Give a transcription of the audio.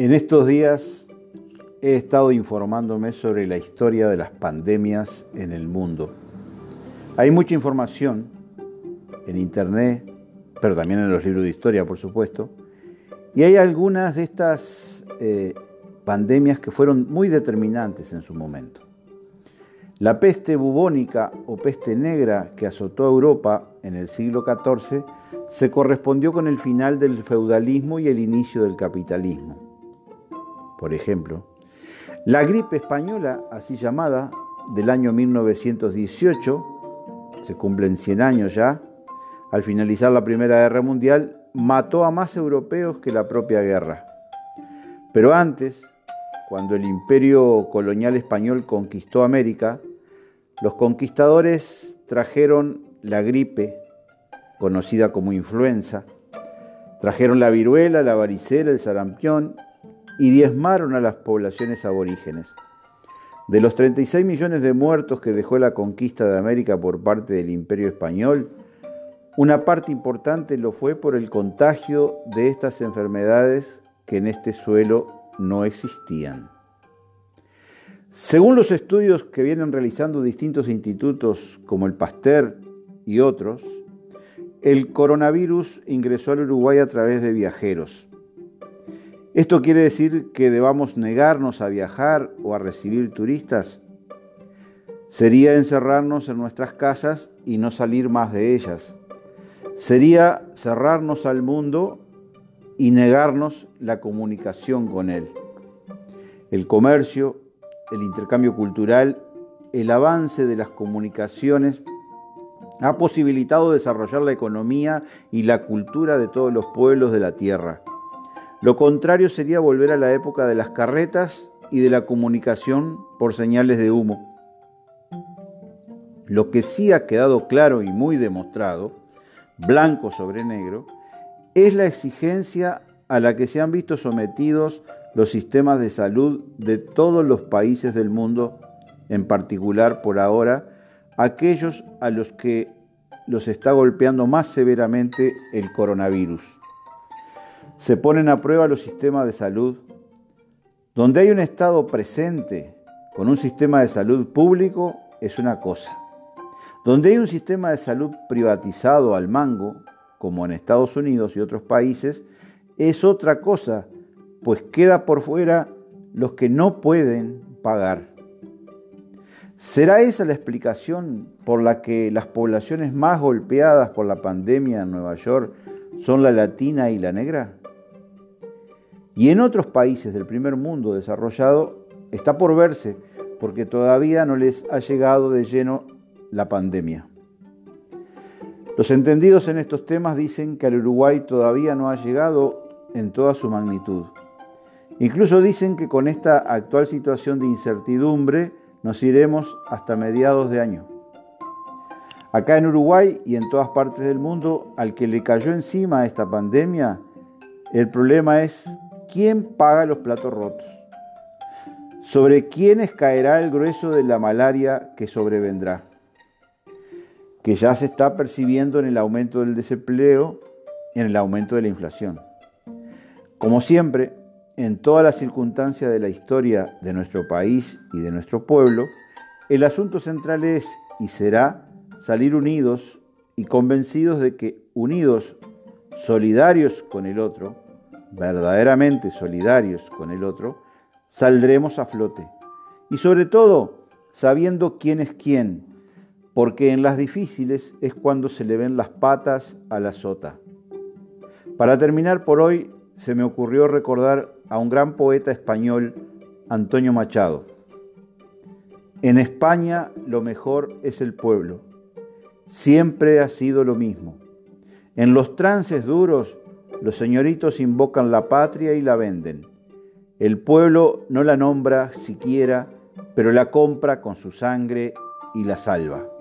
En estos días he estado informándome sobre la historia de las pandemias en el mundo. Hay mucha información en internet, pero también en los libros de historia, por supuesto, y hay algunas de estas eh, pandemias que fueron muy determinantes en su momento. La peste bubónica o peste negra que azotó a Europa en el siglo XIV se correspondió con el final del feudalismo y el inicio del capitalismo por ejemplo. La gripe española, así llamada, del año 1918, se cumplen 100 años ya, al finalizar la Primera Guerra Mundial, mató a más europeos que la propia guerra. Pero antes, cuando el imperio colonial español conquistó América, los conquistadores trajeron la gripe, conocida como influenza, trajeron la viruela, la varicela, el sarampión y diezmaron a las poblaciones aborígenes. De los 36 millones de muertos que dejó la conquista de América por parte del imperio español, una parte importante lo fue por el contagio de estas enfermedades que en este suelo no existían. Según los estudios que vienen realizando distintos institutos como el Pasteur y otros, el coronavirus ingresó al Uruguay a través de viajeros. ¿Esto quiere decir que debamos negarnos a viajar o a recibir turistas? Sería encerrarnos en nuestras casas y no salir más de ellas. Sería cerrarnos al mundo y negarnos la comunicación con él. El comercio, el intercambio cultural, el avance de las comunicaciones ha posibilitado desarrollar la economía y la cultura de todos los pueblos de la tierra. Lo contrario sería volver a la época de las carretas y de la comunicación por señales de humo. Lo que sí ha quedado claro y muy demostrado, blanco sobre negro, es la exigencia a la que se han visto sometidos los sistemas de salud de todos los países del mundo, en particular por ahora aquellos a los que los está golpeando más severamente el coronavirus se ponen a prueba los sistemas de salud. Donde hay un Estado presente con un sistema de salud público es una cosa. Donde hay un sistema de salud privatizado al mango, como en Estados Unidos y otros países, es otra cosa, pues queda por fuera los que no pueden pagar. ¿Será esa la explicación por la que las poblaciones más golpeadas por la pandemia en Nueva York son la latina y la negra? Y en otros países del primer mundo desarrollado está por verse porque todavía no les ha llegado de lleno la pandemia. Los entendidos en estos temas dicen que al Uruguay todavía no ha llegado en toda su magnitud. Incluso dicen que con esta actual situación de incertidumbre nos iremos hasta mediados de año. Acá en Uruguay y en todas partes del mundo, al que le cayó encima esta pandemia, el problema es quién paga los platos rotos, sobre quiénes caerá el grueso de la malaria que sobrevendrá, que ya se está percibiendo en el aumento del desempleo, en el aumento de la inflación. Como siempre, en todas las circunstancias de la historia de nuestro país y de nuestro pueblo, el asunto central es y será salir unidos y convencidos de que unidos, solidarios con el otro, verdaderamente solidarios con el otro, saldremos a flote. Y sobre todo, sabiendo quién es quién, porque en las difíciles es cuando se le ven las patas a la sota. Para terminar por hoy, se me ocurrió recordar a un gran poeta español, Antonio Machado. En España lo mejor es el pueblo. Siempre ha sido lo mismo. En los trances duros los señoritos invocan la patria y la venden. El pueblo no la nombra siquiera, pero la compra con su sangre y la salva.